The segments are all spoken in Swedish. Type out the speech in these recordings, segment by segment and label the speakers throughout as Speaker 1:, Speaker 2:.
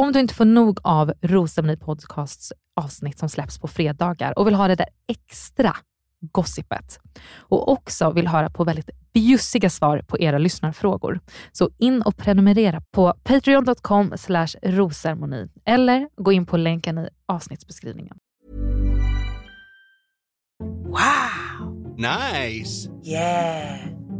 Speaker 1: Om du inte får nog av Rosceremoni Podcasts avsnitt som släpps på fredagar och vill ha det där extra gossipet och också vill höra på väldigt bjussiga svar på era lyssnarfrågor. Så in och prenumerera på patreon.com rosermoni eller gå in på länken i avsnittsbeskrivningen.
Speaker 2: Wow!
Speaker 3: Nice!
Speaker 2: Yeah!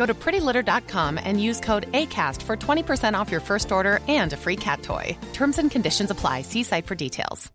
Speaker 4: Go to prettylitter.com and use code ACAST for 20% off your first order and a free cat toy. Terms and conditions apply. See site for details.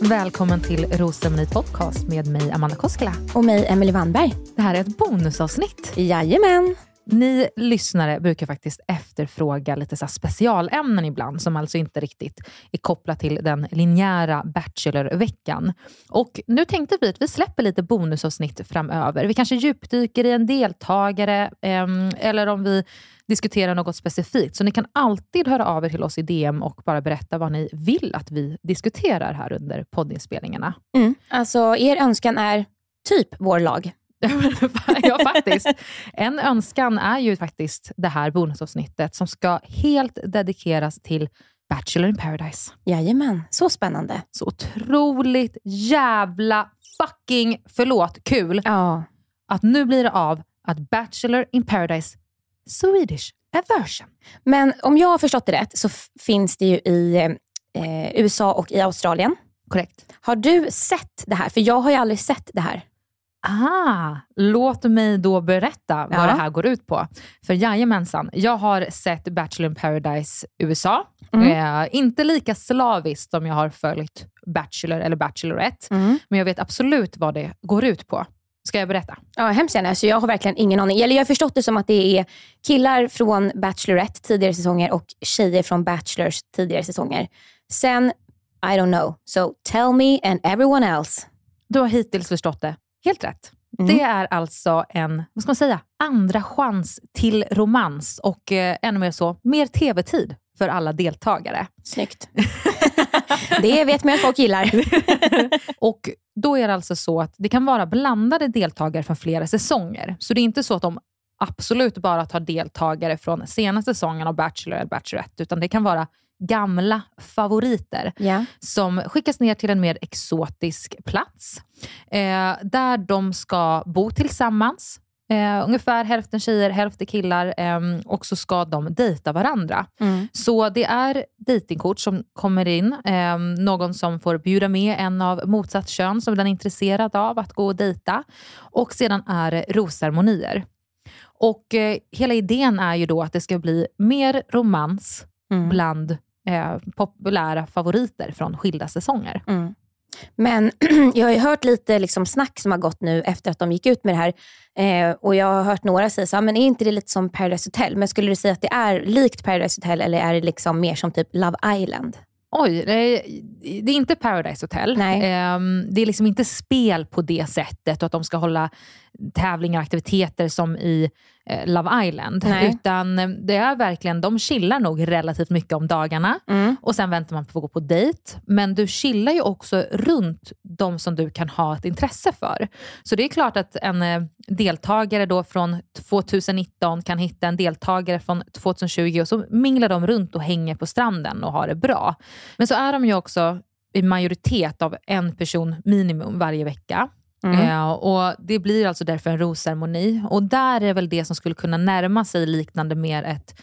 Speaker 1: Välkommen till Rosceremoni Podcast med mig Amanda Koskela.
Speaker 5: Och mig, Emily Wannberg.
Speaker 1: Det här är ett bonusavsnitt.
Speaker 5: Jajamän.
Speaker 1: Ni lyssnare brukar faktiskt efterfråga lite så specialämnen ibland, som alltså inte riktigt är kopplat till den linjära Bachelor-veckan. Och nu tänkte vi att vi släpper lite bonusavsnitt framöver. Vi kanske djupdyker i en deltagare, eh, eller om vi diskuterar något specifikt. Så ni kan alltid höra av er till oss i DM och bara berätta vad ni vill att vi diskuterar här under poddinspelningarna.
Speaker 5: Mm. Alltså, er önskan är typ vår lag.
Speaker 1: ja, faktiskt. En önskan är ju faktiskt det här bonusavsnittet som ska helt dedikeras till Bachelor in paradise.
Speaker 5: Jajamän, så spännande.
Speaker 1: Så otroligt jävla fucking, förlåt, kul
Speaker 5: Ja.
Speaker 1: att nu blir det av att Bachelor in paradise Swedish version.
Speaker 5: Men om jag har förstått det rätt så finns det ju i eh, USA och i Australien.
Speaker 1: Korrekt.
Speaker 5: Har du sett det här? För jag har ju aldrig sett det här.
Speaker 1: Ah, låt mig då berätta
Speaker 5: Ja.
Speaker 1: vad det här går ut på. För jajamensan, jag har sett Bachelor in paradise USA.
Speaker 5: Mm.
Speaker 1: Eh, inte lika slaviskt som jag har följt Bachelor eller Bachelorette,
Speaker 5: Mm.
Speaker 1: men jag vet absolut vad det går ut på. Ska jag berätta?
Speaker 5: Ja, hemskt gärna. Så jag har verkligen ingen aning. Eller jag har förstått det som att det är killar från Bachelorette tidigare säsonger och tjejer från Bachelors tidigare säsonger. Sen, I don't know. So tell me and everyone else.
Speaker 1: Du har hittills förstått det helt rätt.
Speaker 5: Mm.
Speaker 1: Det är alltså en, vad ska man säga, andra chans till romans och eh, ännu mer så, mer tv-tid för alla deltagare.
Speaker 5: Snyggt. det vet man att folk gillar.
Speaker 1: och då är det alltså så att det kan vara blandade deltagare från flera säsonger. Så det är inte så att de absolut bara tar deltagare från senaste säsongen av Bachelor eller Bachelorette, utan det kan vara gamla favoriter
Speaker 5: Ja.
Speaker 1: som skickas ner till en mer exotisk plats eh, där de ska bo tillsammans. Eh, ungefär hälften tjejer, hälften killar eh, och så ska de dejta varandra.
Speaker 5: Mm.
Speaker 1: Så det är datingkort som kommer in. Eh, någon som får bjuda med en av motsatt kön som den är intresserad av att gå och dejta. Och sedan är det rosceremonier. Och eh, hela idén är ju då att det ska bli mer romans
Speaker 5: Mm.
Speaker 1: bland eh, populära favoriter från skilda säsonger.
Speaker 5: Mm. Men jag har ju hört lite liksom snack som har gått nu efter att de gick ut med det här. Eh, och Jag har hört några säga så här, men är inte det lite som Paradise Hotel? Men skulle du säga att det är likt Paradise Hotel eller är det liksom mer som typ Love Island?
Speaker 1: Oj, det är, det är inte Paradise Hotel.
Speaker 5: Nej.
Speaker 1: Ehm, det är liksom inte spel på det sättet och att de ska hålla tävlingar och aktiviteter som i eh, Love Island.
Speaker 5: Nej.
Speaker 1: Utan eh, det är verkligen, de chillar nog relativt mycket om dagarna
Speaker 5: Mm.
Speaker 1: och sen väntar man på att gå på dejt. Men du chillar ju också runt de som du kan ha ett intresse för. Så det är klart att en eh, deltagare då från 2019 kan hitta en deltagare från 2020 och så minglar de runt och hänger på stranden och har det bra. Men så är de ju också i majoritet av en person minimum varje vecka.
Speaker 5: Mm.
Speaker 1: Eh, och Det blir alltså därför en rosceremoni. Och där är väl det som skulle kunna närma sig liknande mer ett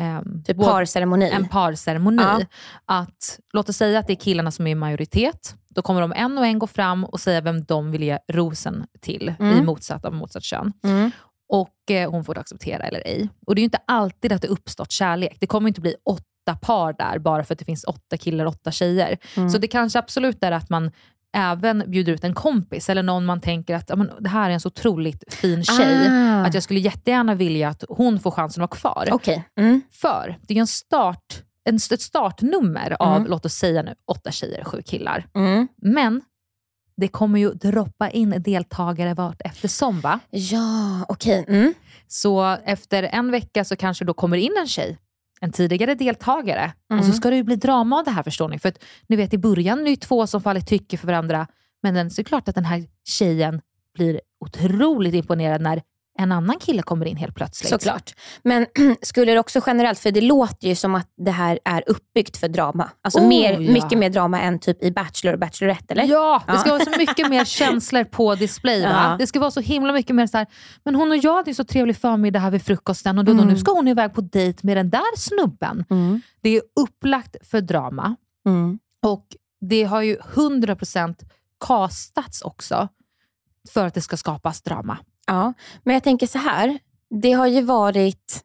Speaker 1: ehm,
Speaker 5: Typ parceremoni.
Speaker 1: en parceremoni.
Speaker 5: Ja.
Speaker 1: Att, låt oss säga att det är killarna som är i majoritet. Då kommer de en och en gå fram och säga vem de vill ge rosen till
Speaker 5: Mm.
Speaker 1: i motsatt av motsatt kön.
Speaker 5: Mm.
Speaker 1: Och eh, hon får acceptera eller ej. Och det är ju inte alltid att det uppstått kärlek. Det kommer inte bli åtta par där bara för att det finns åtta killar och åtta tjejer.
Speaker 5: Mm.
Speaker 1: Så det kanske absolut är att man även bjuder ut en kompis eller någon man tänker att men, det här är en så otroligt fin tjej.
Speaker 5: Ah.
Speaker 1: Att jag skulle jättegärna vilja att hon får chansen att vara kvar.
Speaker 5: Okej. Mm.
Speaker 1: För det är en start, en, ett startnummer av,
Speaker 5: Mm.
Speaker 1: låt oss säga nu, åtta tjejer, sju killar.
Speaker 5: Mm.
Speaker 1: Men det kommer ju droppa in deltagare vart eftersom va?
Speaker 5: Ja, okej. Mm.
Speaker 1: Så efter en vecka så kanske då kommer in en tjej, en tidigare deltagare. Och så
Speaker 5: Mm.
Speaker 1: ska det ju bli drama av det här förstår ni. För att ni vet i början är det ju två som faller tycke för varandra. Men den, så är det klart att den här tjejen blir otroligt imponerad när en annan kille kommer in helt plötsligt.
Speaker 5: Såklart. Men skulle det också generellt, för det låter ju som att det här är uppbyggt för drama. Alltså
Speaker 1: Oh,
Speaker 5: mer,
Speaker 1: ja.
Speaker 5: mycket mer drama än typ i Bachelor och Bachelorette, eller?
Speaker 1: Ja, det ska
Speaker 5: Ja.
Speaker 1: vara så mycket mer känslor på display.
Speaker 5: Ja.
Speaker 1: Det ska vara så himla mycket mer så här, men hon och jag hade ju så trevlig förmiddag här vid frukosten och då, då, nu ska hon iväg på dejt med den där snubben.
Speaker 5: Mm.
Speaker 1: Det är upplagt för drama
Speaker 5: Mm.
Speaker 1: och det har ju 100% castats också för att det ska skapas drama.
Speaker 5: Ja, men jag tänker så här. Det har ju varit...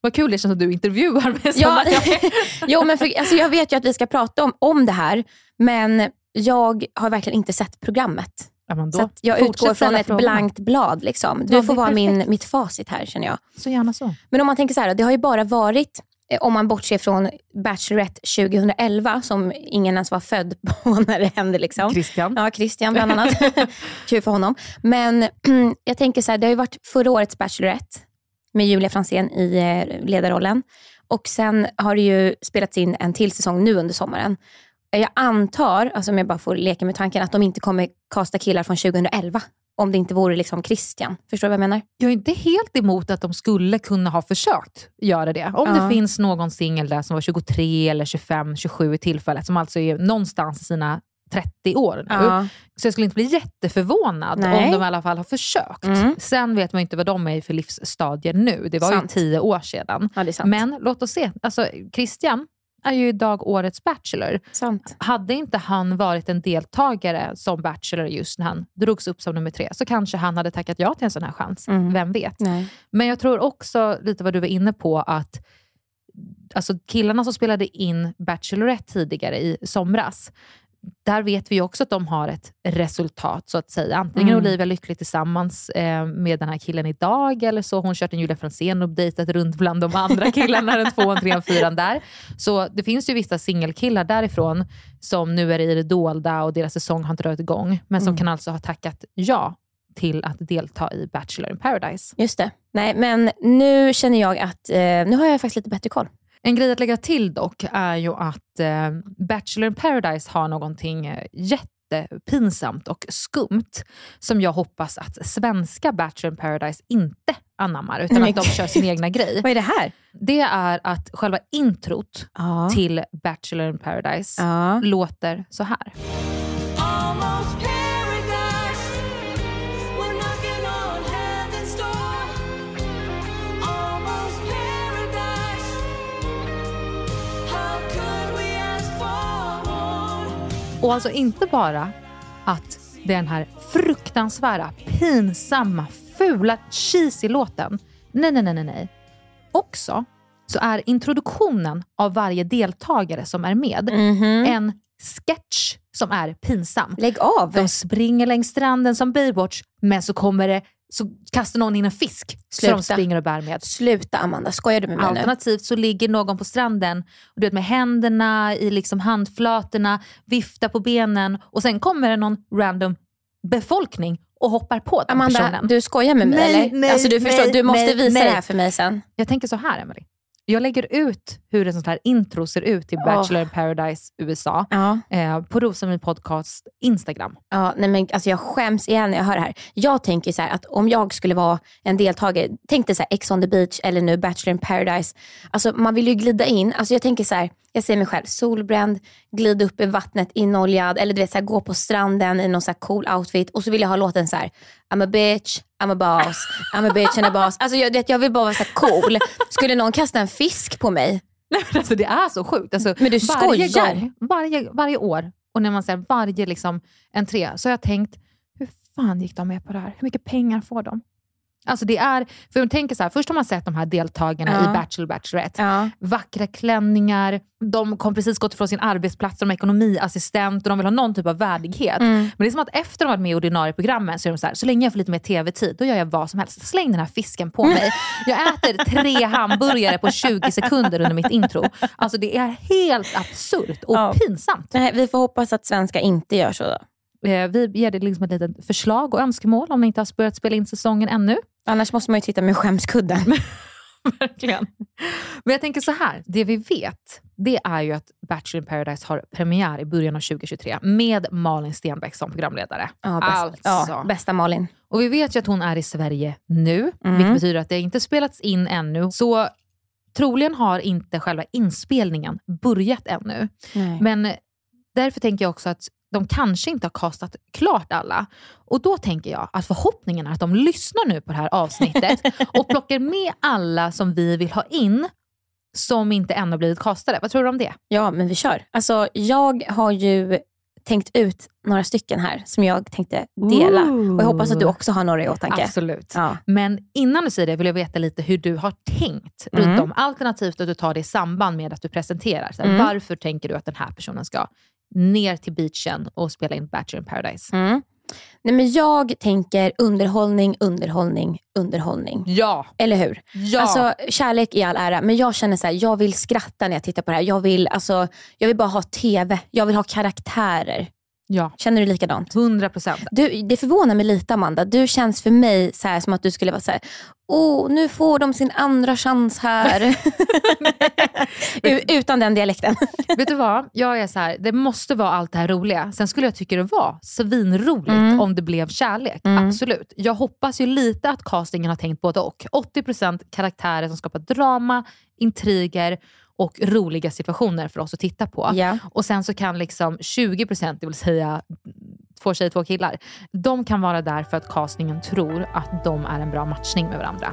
Speaker 1: Vad kul det känns att du intervjuar mig.
Speaker 5: Ja, jo, men för, alltså jag vet ju att vi ska prata om, om det här, men jag har verkligen inte sett programmet.
Speaker 1: ja,
Speaker 5: Så jag utgår från ett
Speaker 1: frågorna.
Speaker 5: blankt blad. Liksom. Du
Speaker 1: Ja,
Speaker 5: får vara min, mitt facit här känner jag.
Speaker 1: Så gärna så.
Speaker 5: Men om man tänker så här, det har ju bara varit, om man bortser från Bachelorette 2011, som ingen ens var född på när det hände. Liksom.
Speaker 1: Christian.
Speaker 5: Ja, Christian bland annat. Kul för honom. Men jag tänker så här, det har ju varit förra årets Bachelorette med Julia Fransén i eh, ledarrollen. Och sen har det ju spelats in en till säsong nu under sommaren. Jag antar, alltså om jag bara får leka med tanken, att de inte kommer kasta killar från 2011. Om det inte vore liksom Christian. Förstår du vad jag menar?
Speaker 1: Jag är inte helt emot att de skulle kunna ha försökt göra det. Om
Speaker 5: Ja.
Speaker 1: det finns någon singel där som var 23 eller 25, 27 i tillfället, som alltså är någonstans i sina 30 år nu. Så jag skulle inte bli jätteförvånad
Speaker 5: Nej.
Speaker 1: om de i alla fall har försökt.
Speaker 5: Mm.
Speaker 1: Sen vet man inte vad de är i för livsstadier nu. Det var
Speaker 5: Sant.
Speaker 1: ju tio år sedan.
Speaker 5: Ja.
Speaker 1: Men låt oss se. Alltså, Christian är ju idag årets Bachelor.
Speaker 5: sant.
Speaker 1: Hade inte han varit en deltagare som Bachelor just när han drogs upp som nummer tre, så kanske han hade tackat ja till en sån här chans.
Speaker 5: Mm.
Speaker 1: Vem vet?
Speaker 5: Nej.
Speaker 1: Men jag tror också, lite vad du var inne på, att alltså killarna som spelade in Bachelorette tidigare i somras, där vet vi också att de har ett resultat så att säga. Antingen
Speaker 5: Mm.
Speaker 1: Olivia lycklig tillsammans eh, med den här killen idag eller så har hon kört en Julia Franzén och dejtat runt bland de andra killarna, den tvåan, trean, fyran där. Så det finns ju vissa singelkillar därifrån som nu är i det dolda och deras säsong har inte dragit igång, men som
Speaker 5: Mm.
Speaker 1: kan alltså ha tackat ja till att delta i Bachelor in paradise.
Speaker 5: Just det. Nej, men nu känner jag att eh, nu har jag faktiskt lite bättre koll.
Speaker 1: En grej att lägga till dock är ju att eh, Bachelor in paradise har någonting eh, jättepinsamt och skumt som jag hoppas att svenska Bachelor in paradise inte anammar utan
Speaker 5: Men
Speaker 1: att de kör sin egna grej.
Speaker 5: Vad är det här?
Speaker 1: Det är att själva introt
Speaker 5: Ja.
Speaker 1: till Bachelor in paradise
Speaker 5: Ja.
Speaker 1: låter så här. Och alltså inte bara att det är den här fruktansvärda, pinsamma, fula, cheesy låten. Nej, nej, nej, nej, nej. Också så är introduktionen av varje deltagare som är med
Speaker 5: Mhm.
Speaker 1: en sketch som är pinsam.
Speaker 5: Lägg av.
Speaker 1: De springer längs stranden som Baywatch, men så kommer det så kastar någon in en fisk som de
Speaker 5: Sluta.
Speaker 1: springer och bär med.
Speaker 5: Sluta Amanda, skojar du med mig nu?
Speaker 1: Alternativt så ligger någon på stranden och du vet, med händerna i liksom handflatorna, viftar på benen och sen kommer det någon random befolkning och hoppar på den
Speaker 5: Amanda,
Speaker 1: personen.
Speaker 5: du skojar med mig
Speaker 1: Nej,
Speaker 5: eller?
Speaker 1: nej,
Speaker 5: alltså, du, förstår,
Speaker 1: nej,
Speaker 5: du måste
Speaker 1: nej,
Speaker 5: visa
Speaker 1: nej.
Speaker 5: det här för mig sen.
Speaker 1: Jag tänker så här Emily. Jag lägger ut hur ett sånt här intro ser ut till Bachelor in paradise USA
Speaker 5: Ja.
Speaker 1: eh, på Rosamarie Podcast Instagram.
Speaker 5: Ja, nej men alltså jag skäms igen när jag hör det här. Jag tänker så här att om jag skulle vara en deltagare, tänk dig så här Ex on the beach eller nu Bachelor in paradise. Alltså man vill ju glida in. Alltså jag tänker så här, jag ser mig själv solbränd, glida upp i vattnet inoljad eller du vet så här, gå på stranden i någon så cool outfit och så vill jag ha låten så här I'm a bitch, I'm a boss, I'm a bitch and a boss. Alltså jag, jag vill bara vara så cool. Skulle någon kasta en fisk på mig?
Speaker 1: Nej, men alltså, det är så sjukt. Alltså,
Speaker 5: Men du
Speaker 1: varje
Speaker 5: skojar?
Speaker 1: Gång, varje, varje år och när man säger varje liksom, entré så har jag tänkt, hur fan gick de med på det här? Hur mycket pengar får de? Alltså det är, för jag tänker så här, först har man sett de här deltagarna
Speaker 5: Ja.
Speaker 1: i Bachelor Bachelorette.
Speaker 5: Ja.
Speaker 1: Vackra klänningar, de kom precis gått ifrån sin arbetsplats som ekonomiassistent och de vill ha någon typ av värdighet.
Speaker 5: Mm.
Speaker 1: Men det är som att efter de varit med i ordinarie programmen så är de så här, så länge jag får lite mer tv-tid, då gör jag vad som helst. Släng den här fisken på mig. Jag äter tre hamburgare på 20 sekunder under mitt intro. Alltså det är helt absurt och
Speaker 5: Ja.
Speaker 1: pinsamt.
Speaker 5: Nej, vi får hoppas att svenska inte gör så. Då.
Speaker 1: Eh, Vi ger dig liksom ett litet förslag och önskemål om ni inte har börjat spela in säsongen ännu.
Speaker 5: Annars måste man ju titta med skämskudden.
Speaker 1: Verkligen. Men jag tänker så här, det vi vet det är ju att Bachelor in paradise har premiär i början av 2023 med Malin Stenbeck som programledare.
Speaker 5: Ja, bäst,
Speaker 1: Alltså.
Speaker 5: ja, bästa Malin.
Speaker 1: Och vi vet ju att hon är i Sverige nu,
Speaker 5: Mm.
Speaker 1: vilket betyder att det inte spelats in ännu. Så troligen har inte själva inspelningen börjat ännu.
Speaker 5: Nej.
Speaker 1: Men därför tänker jag också att de kanske inte har kastat klart alla. Och då tänker jag att förhoppningen är att de lyssnar nu på det här avsnittet och plockar med alla som vi vill ha in som inte ännu har blivit castade. Vad tror du om det?
Speaker 5: Ja, men vi kör. Alltså, jag har ju tänkt ut några stycken här som jag tänkte dela. Och jag hoppas att du också har några i åtanke.
Speaker 1: Absolut.
Speaker 5: Ja.
Speaker 1: Men innan du säger det vill jag veta lite hur du har tänkt
Speaker 5: Mm.
Speaker 1: runt om. Alternativt att du tar det i samband med att du presenterar. Så här,
Speaker 5: Mm.
Speaker 1: Varför tänker du att den här personen ska ner till beachen och spela in Bachelor in paradise?
Speaker 5: Mm. Nej, men jag tänker underhållning, underhållning, underhållning.
Speaker 1: Ja!
Speaker 5: Eller hur?
Speaker 1: Ja!
Speaker 5: Alltså, kärlek i all ära, men jag känner så här, jag vill skratta när jag tittar på det här. Jag vill, alltså, jag vill bara ha TV. Jag vill ha karaktärer.
Speaker 1: Ja.
Speaker 5: Känner du likadant?
Speaker 1: 100 procent.
Speaker 5: Det förvånar mig lite Amanda. Du känns för mig så här, som att du skulle vara så här, åh nu får de sin andra chans här. Utan den dialekten.
Speaker 1: Vet du vad? Jag är så här, det måste vara allt det här roliga. Sen skulle jag tycka det var svinroligt
Speaker 5: Mm.
Speaker 1: om det blev kärlek. Absolut. Jag hoppas ju lite att castingen har tänkt både och. 80% karaktärer som skapar drama, intriger och roliga situationer för oss att titta på.
Speaker 5: Ja.
Speaker 1: Och sen så kan liksom 20%, det vill säga två tjejer, två killar, de kan vara där för att castingen tror att de är en bra matchning med varandra.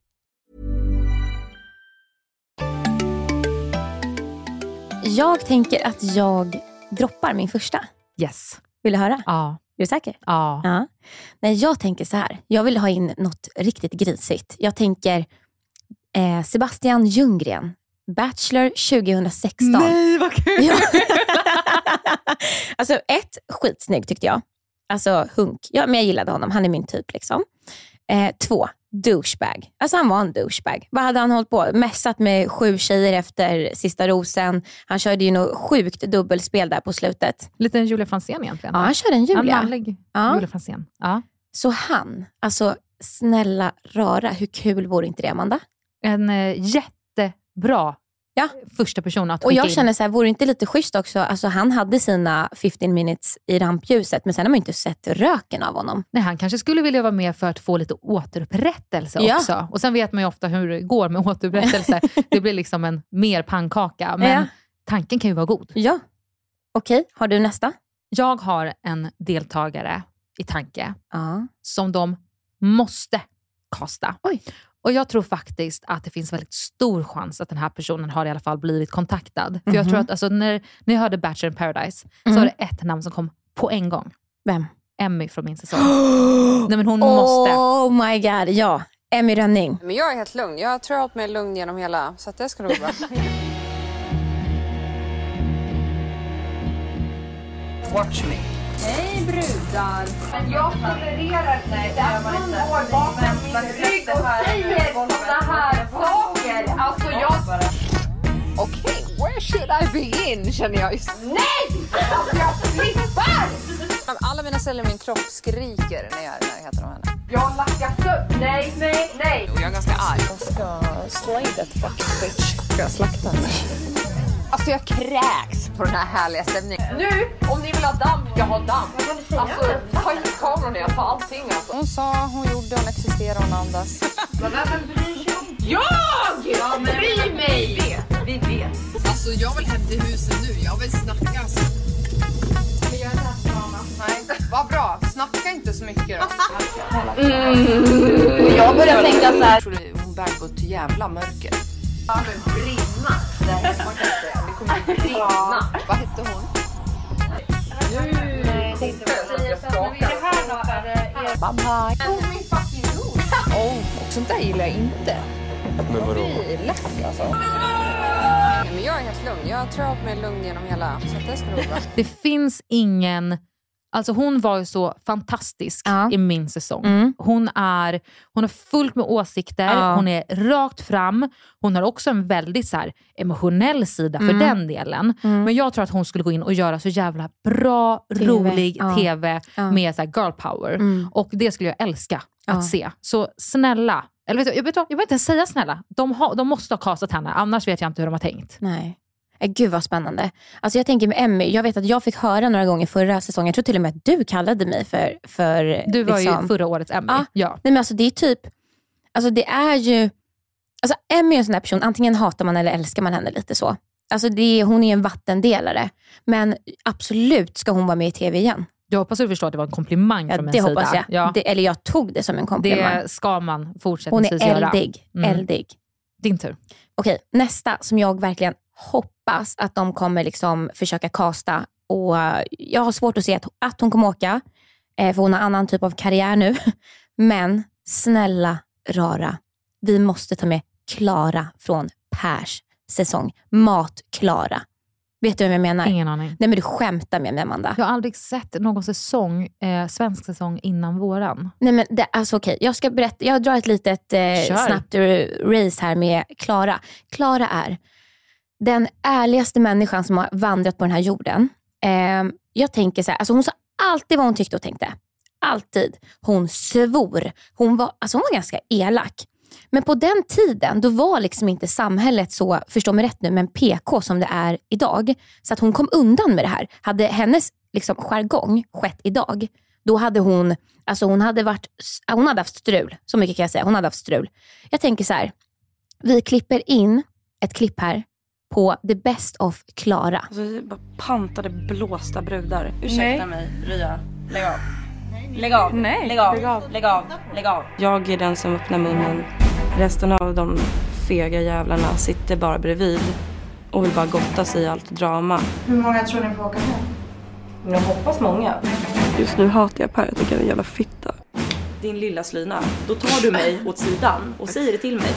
Speaker 5: Jag tänker att jag droppar min första.
Speaker 1: Yes.
Speaker 5: Vill du höra?
Speaker 1: Ja.
Speaker 5: Är du säker?
Speaker 1: Ja.
Speaker 5: Ja. Nej, jag tänker så här. Jag vill ha in något riktigt grisigt. Jag tänker eh, Sebastian Ljunggren, Bachelor 2016.
Speaker 1: Nej, vad kul!
Speaker 5: Ja. alltså ett, skitsnygg tyckte jag. Alltså hunk. Ja, men jag gillade honom. Han är min typ. liksom. Eh, två, douchebag. Alltså han var en douchebag. Vad hade han hållit på? Mässat med sju tjejer efter sista rosen. Han körde ju något sjukt dubbelspel där på slutet.
Speaker 1: Lite en Julia Franzén egentligen.
Speaker 5: Ja, han körde en
Speaker 1: En
Speaker 5: Julia.
Speaker 1: manlig
Speaker 5: Ja.
Speaker 1: Julia Franzén. Ja.
Speaker 5: Så han, alltså snälla rara, hur kul vore inte det Amanda?
Speaker 1: En eh, jättebra
Speaker 5: Ja.
Speaker 1: första person att
Speaker 5: Och jag
Speaker 1: in.
Speaker 5: känner så här, vore det inte lite schysst också? Alltså han hade sina 15 minutes i rampljuset, men sen har man inte sett röken av honom.
Speaker 1: Nej, han kanske skulle vilja vara med för att få lite återupprättelse
Speaker 5: Ja.
Speaker 1: också. Och Sen vet man ju ofta hur det går med återupprättelse. det blir liksom en mer pannkaka. Men
Speaker 5: Ja.
Speaker 1: tanken kan ju vara god.
Speaker 5: Ja. Okej, har du nästa?
Speaker 1: Jag har en deltagare i tanke
Speaker 5: Ja.
Speaker 1: som de måste kasta.
Speaker 5: Oj.
Speaker 1: Och Jag tror faktiskt att det finns väldigt stor chans att den här personen har i alla fall blivit kontaktad. För jag tror att alltså, när, när jag hörde Bachelor in paradise så
Speaker 5: Mhm.
Speaker 1: var det ett namn som kom på en gång.
Speaker 5: Vem?
Speaker 1: Emmy från min säsong. Nej men hon måste.
Speaker 5: Oh my god, ja. Emmy Rönning.
Speaker 6: Men jag är helt lugn. Jag tror jag har hållit mig lugn genom hela, så att det ska nog gå bra.
Speaker 2: Watch me. Hej brudar! Men jag tolererar nej, det är någon går bakom min rygg och säger såna här saker. Alltså jag...
Speaker 6: Okej, where should I begin känner jag just.
Speaker 2: Nej! Alltså jag flippar!
Speaker 6: Alla mina celler i min kropp skriker när jag är i närheten av henne.
Speaker 2: Jag lackar sönder. Nej, nej, nej.
Speaker 6: Och jag är ganska arg. Jag ska slay that fucking bitch. Ska jag slakta henne? Alltså jag kräks på den här härliga stämningen.
Speaker 2: Nu, om ni vill ha damm, jag har damm. Alltså, ta hit kameran jag tar allting alltså.
Speaker 6: Hon sa, hon gjorde, hon existerar, hon andas.
Speaker 2: Men vem bryr sig om Jag! Jag bryr mig! Vi vet, vi vet.
Speaker 6: Alltså jag vill hem till huset nu, jag vill snacka. Alltså.
Speaker 2: Ska vi göra det här?
Speaker 6: Nej, vad bra. Snacka inte så mycket då.
Speaker 2: Jag börjar tänka så här.
Speaker 6: Jag tror det- hon bär på ett jävla mörker.
Speaker 2: Det kommer brinna kommer brinna.
Speaker 6: Vad hette hon?
Speaker 2: Nu jag.
Speaker 6: Mamma.
Speaker 2: Tog min fucking ros.
Speaker 6: Oh, och sånt där gillar jag inte.
Speaker 7: Men vadå?
Speaker 6: Lätt alltså. Nej, men jag är helt lugn. Jag tror jag har mig lugn genom hela, så att det ska.
Speaker 1: Det finns ingen... Alltså hon var ju så fantastisk
Speaker 5: Ja.
Speaker 1: i min säsong.
Speaker 5: Mm.
Speaker 1: Hon, är, hon har fullt med åsikter,
Speaker 5: Ja.
Speaker 1: hon är rakt fram. Hon har också en väldigt så här, emotionell sida för
Speaker 5: Mm.
Speaker 1: den delen.
Speaker 5: Mm.
Speaker 1: Men jag tror att hon skulle gå in och göra så jävla bra,
Speaker 5: TV.
Speaker 1: rolig
Speaker 5: Ja.
Speaker 1: TV med så girl power.
Speaker 5: Mm.
Speaker 1: Och det skulle jag älska att se. Så snälla, eller vet du, jag, vet, jag vill inte ens säga snälla. De, har, de måste ha castat henne, annars vet jag inte hur de har tänkt.
Speaker 5: Nej. Eh, Gud vad spännande. Alltså jag tänker med Emmy, jag vet att jag fick höra några gånger förra säsongen, jag tror till och med att du kallade mig för... för
Speaker 1: Du var
Speaker 5: liksom,
Speaker 1: ju förra årets Emmy.
Speaker 5: Ja.
Speaker 1: Ja.
Speaker 5: Nej men alltså det är typ, alltså det är ju, alltså Emmy är en sån här person, antingen hatar man eller älskar man henne lite så. Alltså det är, hon är en vattendelare. Men absolut ska hon vara med i TV igen.
Speaker 1: Jag hoppas du förstår att det var en komplimang
Speaker 5: Ja,
Speaker 1: från min
Speaker 5: det
Speaker 1: sida.
Speaker 5: hoppas jag.
Speaker 1: Ja,
Speaker 5: Det, eller jag tog det som en komplimang.
Speaker 1: det ska man
Speaker 5: hon
Speaker 1: fortsättningsvis
Speaker 5: är
Speaker 1: göra.
Speaker 5: eldig.
Speaker 1: Mm.
Speaker 5: eldig.
Speaker 1: Din tur.
Speaker 5: Okej, nästa som jag verkligen hoppas att de kommer liksom försöka kasta och eh, jag har svårt att se att, att hon kommer åka. Eh, för hon har annan typ av karriär nu. Men snälla rara, vi måste ta med Klara från Pers säsong. Mat-Klara. Vet du vem jag menar?
Speaker 1: Ingen aning.
Speaker 5: Nej men du skämtar med mig Amanda.
Speaker 1: Jag har aldrig sett någon säsong, eh, svensk säsong innan våran.
Speaker 5: Nej men det, alltså okej, jag ska berätta. Jag drar ett litet eh, snabbt race här med Klara. Klara är den ärligaste människan som har vandrat på den här jorden. Eh, jag tänker så här, alltså hon sa alltid vad hon tyckte och tänkte. Alltid. Hon svor. Hon var, alltså hon var ganska elak. Men på den tiden då var liksom inte samhället så, förstå mig rätt nu, men PK som det är idag. Så att hon kom undan med det här. Hade hennes liksom, jargong skett idag, då hade hon, alltså hon hade varit, hon hade haft strul. Så mycket kan jag säga. Hon hade haft strul. Jag tänker så här, vi klipper in ett klipp här på The Best of Klara.
Speaker 8: Alltså, bara pantade blåsta brudar. Ursäkta mig, Rya. Lägg av. Lägg av.
Speaker 6: Nej,
Speaker 8: Lägg av.
Speaker 6: lägg av.
Speaker 8: Lägg av. Lägg av. Jag är den som öppnar munnen. Resten av de fega jävlarna sitter bara bredvid och vill bara gotta sig i allt drama.
Speaker 2: Hur många tror ni får åka?
Speaker 8: Men jag hoppas många. Just nu hatar jag Per. Jag tycker han är en jävla fitta. Din lilla slyna. Då tar du mig åt sidan och säger det till mig.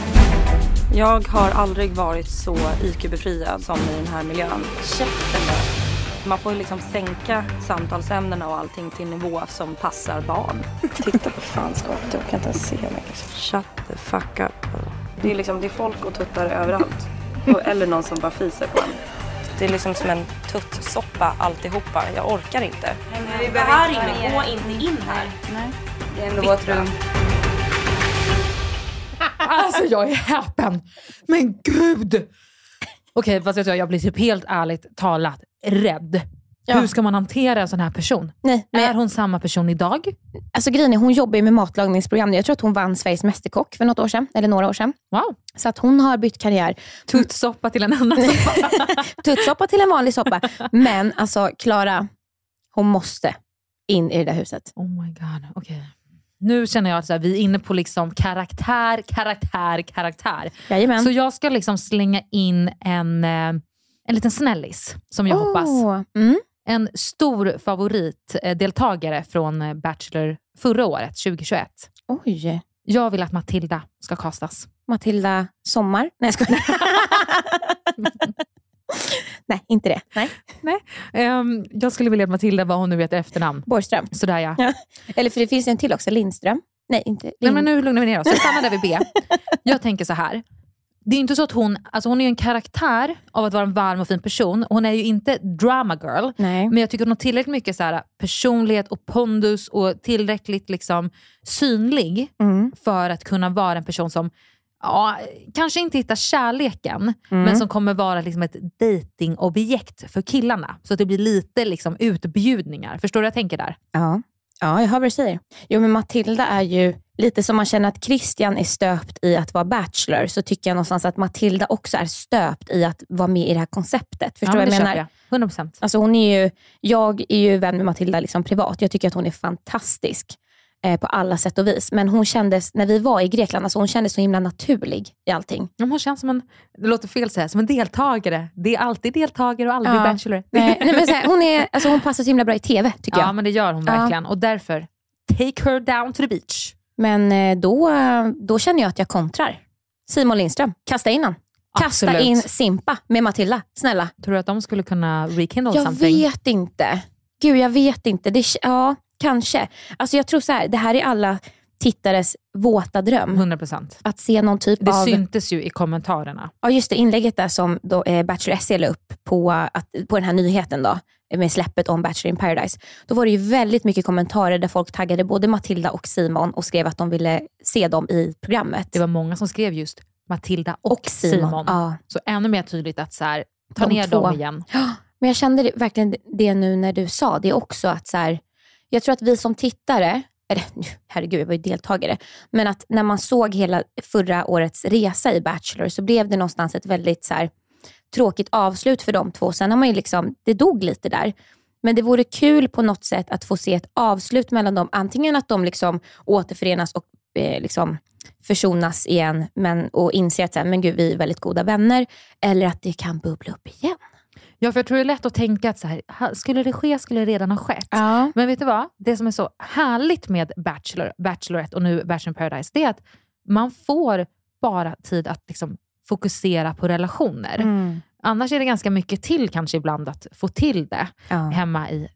Speaker 8: Jag har aldrig varit så IQ-befriad som i den här miljön. Käften bara. Man får liksom sänka samtalsämnena och allting till nivå som passar barn. Titta på fanskapet, jag kan inte ens se mig. Shut the fuck up. Det är liksom, det är folk och tuttar överallt. Och, eller någon som bara fiser på en. Det är liksom som en tuttsoppa alltihopa. Jag orkar inte. Det här inne, gå inte in här. Nej. Det är ändå vårt rum.
Speaker 1: Alltså jag är häpen. Men gud! Okej, fast jag, tror jag blir typ helt ärligt talat rädd.
Speaker 5: Ja.
Speaker 1: Hur ska man hantera en sån här person?
Speaker 5: Nej, men-
Speaker 1: Är hon samma person idag?
Speaker 5: Alltså grejen är, hon jobbar ju med matlagningsprogram. Jag tror att hon vann Sveriges Mästerkock för något år sedan, eller några år sedan.
Speaker 1: Wow.
Speaker 5: Så att hon har bytt karriär.
Speaker 1: Tuttsoppa till en annan soppa.
Speaker 5: Tuttsoppa till en vanlig soppa. Men alltså Klara, hon måste in i det där huset.
Speaker 1: Oh my god, okej. Nu känner jag att så här, vi är inne på liksom karaktär, karaktär, karaktär.
Speaker 5: Jajamän.
Speaker 1: Så jag ska liksom slänga in en, eh, en liten snällis som jag hoppas.
Speaker 5: Åh, Mm.
Speaker 1: En stor favoritdeltagare från eh, Bachelor förra året, 2021.
Speaker 5: Oj.
Speaker 1: Jag vill att Matilda ska kastas.
Speaker 5: Matilda Sommar. Nej jag skojar. Nej, inte det. Nej.
Speaker 1: Nej. Ehm, jag skulle vilja att Matilda, vad hon nu heter efternamn.
Speaker 5: Borgström.
Speaker 1: Sådär ja.
Speaker 5: Ja. Eller för det finns en till också, Lindström. Nej, inte Lind...
Speaker 1: Nej, men nu lugnar vi ner oss. Jag stannar där vid B. Jag tänker så här. Det är inte så att hon, alltså hon är en karaktär av att vara en varm och fin person. Hon är ju inte drama girl.
Speaker 5: Nej.
Speaker 1: Men jag tycker hon har tillräckligt mycket så här, personlighet och pondus och tillräckligt liksom, synlig
Speaker 5: Mm.
Speaker 1: för att kunna vara en person som ja, kanske inte hittar kärleken,
Speaker 5: Mm.
Speaker 1: men som kommer vara liksom ett datingobjekt för killarna. Så att det blir lite liksom, utbjudningar. Förstår du vad jag tänker där?
Speaker 5: Ja. ja, jag hör vad du säger. Jo, men Matilda är ju lite som man känner att Christian är stöpt i att vara bachelor, så tycker jag någonstans att Matilda också är stöpt i att vara med i det här konceptet. Förstår du
Speaker 1: ja,
Speaker 5: vad jag menar?
Speaker 1: jag. 100%.
Speaker 5: Alltså hon är ju, jag är ju vän med Matilda liksom privat. Jag tycker att hon är fantastisk eh, på alla sätt och vis. Men hon kändes, när vi var i Grekland, alltså hon kändes så himla naturlig i allting.
Speaker 1: Ja, Hon känns som en, det låter fel att säga, som en deltagare. Det är alltid deltagare och aldrig
Speaker 5: Ja.
Speaker 1: bachelor.
Speaker 5: Nej, nej, men här, hon, är, alltså hon passar så himla bra i TV, tycker
Speaker 1: Ja,
Speaker 5: jag.
Speaker 1: men det gör hon
Speaker 5: Ja.
Speaker 1: verkligen. Och därför, take her down to the beach.
Speaker 5: Men eh, då, då känner jag att jag kontrar. Simon Lindström, kasta in han. Kasta
Speaker 1: Absolut.
Speaker 5: in Simpa med Matilda, snälla.
Speaker 1: Tror du att de skulle kunna rekindle
Speaker 5: Jag
Speaker 1: something?
Speaker 5: vet inte. Gud, jag vet inte. Det, ja, kanske. Alltså jag tror så här, det här är alla tittares våta dröm.
Speaker 1: 100%.
Speaker 5: Att se någon typ
Speaker 1: Det
Speaker 5: av...
Speaker 1: syntes ju i kommentarerna.
Speaker 5: Ja, just det. Inlägget där som då, eh, Bachelor SE la upp på, att, på den här nyheten då, med släppet om Bachelor in paradise. Då var det ju väldigt mycket kommentarer där folk taggade både Matilda och Simon och skrev att de ville se dem i programmet.
Speaker 1: Det var många som skrev just Matilda och, Simon.
Speaker 5: Ja.
Speaker 1: Så ännu mer tydligt att så här, ta
Speaker 5: De
Speaker 1: ner
Speaker 5: två.
Speaker 1: dem igen.
Speaker 5: Men jag kände det, verkligen det nu när du sa det också. att så här, jag tror att vi som tittare, eller herregud jag var ju deltagare, men att när man såg hela förra årets resa i Bachelor så blev det någonstans ett väldigt så här, tråkigt avslut för de två. Sen har man ju liksom, det dog lite där. Men det vore kul på något sätt att få se ett avslut mellan dem. Antingen att de liksom återförenas och eh, liksom försonas igen men, och inser att så här, men gud, vi är väldigt goda vänner. Eller att det kan bubbla upp igen.
Speaker 1: Ja, för jag tror det är lätt att tänka att så här, skulle det ske skulle det redan ha skett.
Speaker 5: Ja.
Speaker 1: Men vet du vad? Det som är så härligt med Bachelor, Bachelorette och nu Bachelor in paradise, det är att man får bara tid att liksom fokusera på relationer.
Speaker 5: Mm.
Speaker 1: Annars är det ganska mycket till kanske ibland att få till det
Speaker 5: Ja.
Speaker 1: hemma i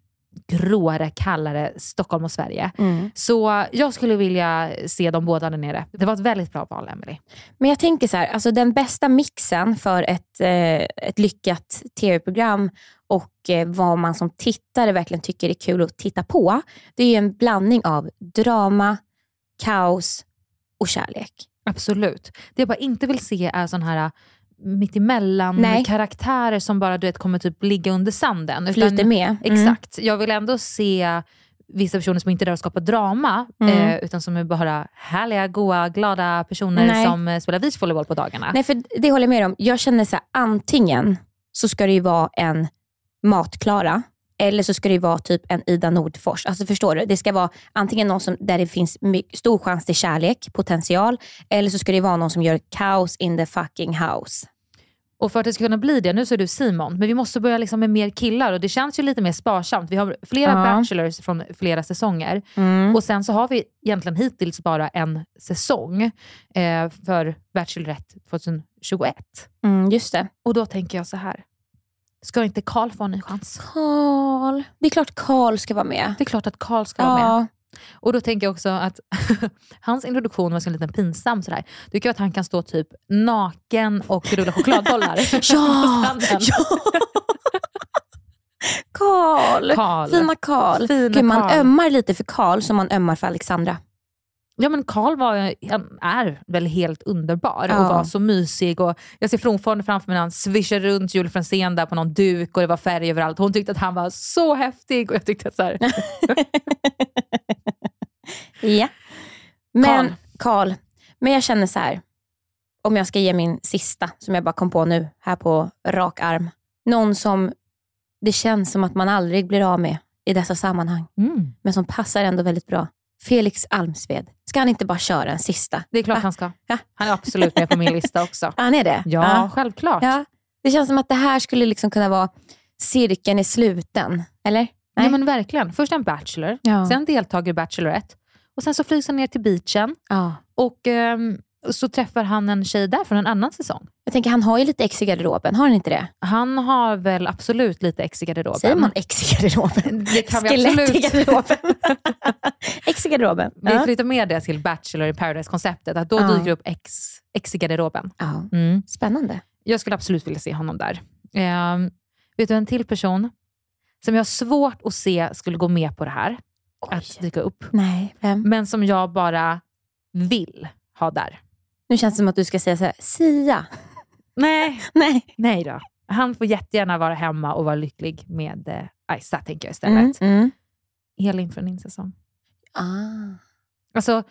Speaker 1: gråare, kallare Stockholm och Sverige.
Speaker 5: Mm.
Speaker 1: Så jag skulle vilja se dem båda där nere. Det var ett väldigt bra val, Emily.
Speaker 5: Men jag tänker så här, alltså den bästa mixen för ett, eh, ett lyckat tv-program och eh, vad man som tittare verkligen tycker är kul att titta på, det är ju en blandning av drama, kaos och kärlek.
Speaker 1: Absolut. Det jag bara inte vill se är sån här mittemellan
Speaker 5: Nej.
Speaker 1: karaktärer som bara du vet, kommer typ ligga under sanden.
Speaker 5: Flyter med. Mm.
Speaker 1: Exakt. Jag vill ändå se vissa personer som inte är där och skapar drama,
Speaker 5: Mm.
Speaker 1: eh, utan som är bara härliga, goa, glada personer
Speaker 5: Nej.
Speaker 1: som eh, spelar beachvolleyboll på dagarna.
Speaker 5: Nej, för det håller jag med om. Jag känner så här, antingen så ska det ju vara en matklara eller så ska det vara typ en Ida Nordfors. Alltså förstår du? Det ska vara antingen någon som, där det finns stor chans till kärlek, potential, eller så ska det vara någon som gör kaos in the fucking house.
Speaker 1: Och för att det ska kunna bli det, nu så är du Simon, men vi måste börja liksom med mer killar och det känns ju lite mer sparsamt. Vi har flera
Speaker 5: Ja.
Speaker 1: bachelors från flera säsonger
Speaker 5: Mm.
Speaker 1: och sen så har vi egentligen hittills bara en säsong eh, för Bachelorette 2021.
Speaker 5: Mm, just det.
Speaker 1: Och då tänker jag så här. Ska inte Karl få en ny chans?
Speaker 5: Karl. Det är klart Karl ska vara med.
Speaker 1: Det är klart att Karl ska vara
Speaker 5: Ja.
Speaker 1: med. Och då tänker jag också att hans introduktion var så lite pinsam. Sådär. Det är kul att han kan stå typ naken och rulla chokladbollar
Speaker 5: Ja,
Speaker 1: stranden.
Speaker 5: Karl. Fina Karl. Gud, man
Speaker 1: Karl.
Speaker 5: ömmar lite för Karl som man ömmar för Alexandra.
Speaker 1: Ja men Karl var, han är väl helt underbar
Speaker 5: Ja.
Speaker 1: och var så mysig. Och jag ser fortfarande framför mig när han svischar runt Julie Franzén där på någon duk och det var färg överallt. Hon tyckte att han var så häftig och jag tyckte att så här,
Speaker 5: Ja. Men Karl, men jag känner så här. Om jag ska ge min sista, som jag bara kom på nu, här på rak arm. Någon som det känns som att man aldrig blir av med i dessa sammanhang,
Speaker 1: mm,
Speaker 5: men som passar ändå väldigt bra. Felix Almsved. Ska han inte bara köra en sista?
Speaker 1: det är klart
Speaker 5: Va?
Speaker 1: han ska.
Speaker 5: Ja.
Speaker 1: Han är absolut med på min lista också.
Speaker 5: Han är det?
Speaker 1: Ja, självklart.
Speaker 5: Ja. Det känns som att det här skulle liksom kunna vara cirkeln i sluten. Eller? Nej.
Speaker 1: Ja men verkligen. Först en bachelor,
Speaker 5: Ja.
Speaker 1: sen deltagare i Bachelorette och sen så flygs han ner till beachen
Speaker 5: Ja.
Speaker 1: och ehm, så träffar han en tjej där från en annan säsong.
Speaker 5: Jag tänker, han har ju lite ex i garderoben. Har han inte det?
Speaker 1: Han har väl absolut lite ex i garderoben.
Speaker 5: Säger man ex i garderoben?
Speaker 1: Det kan vi
Speaker 5: Skelett i
Speaker 1: absolut.
Speaker 5: garderoben. ex i garderoben.
Speaker 1: Vi flyttar med det till Bachelor i Paradise-konceptet, att då
Speaker 5: Ja.
Speaker 1: dyker upp ex, ex i garderoben.
Speaker 5: Ja.
Speaker 1: Mm.
Speaker 5: Spännande.
Speaker 1: Jag skulle absolut vilja se honom där. Ehm, vet du en till person som jag har svårt att se skulle gå med på det här, att dyka upp,
Speaker 5: Nej, vem?
Speaker 1: men som jag bara vill ha där.
Speaker 5: Nu känns det som att du ska säga så här, Sia.
Speaker 1: Nej,
Speaker 5: Nej.
Speaker 1: nej då. Han får jättegärna vara hemma och vara lycklig med eh, Aisa, tänker jag istället.
Speaker 5: Mm, mm.
Speaker 1: Elin från din säsong.
Speaker 5: Ah.
Speaker 1: Alltså,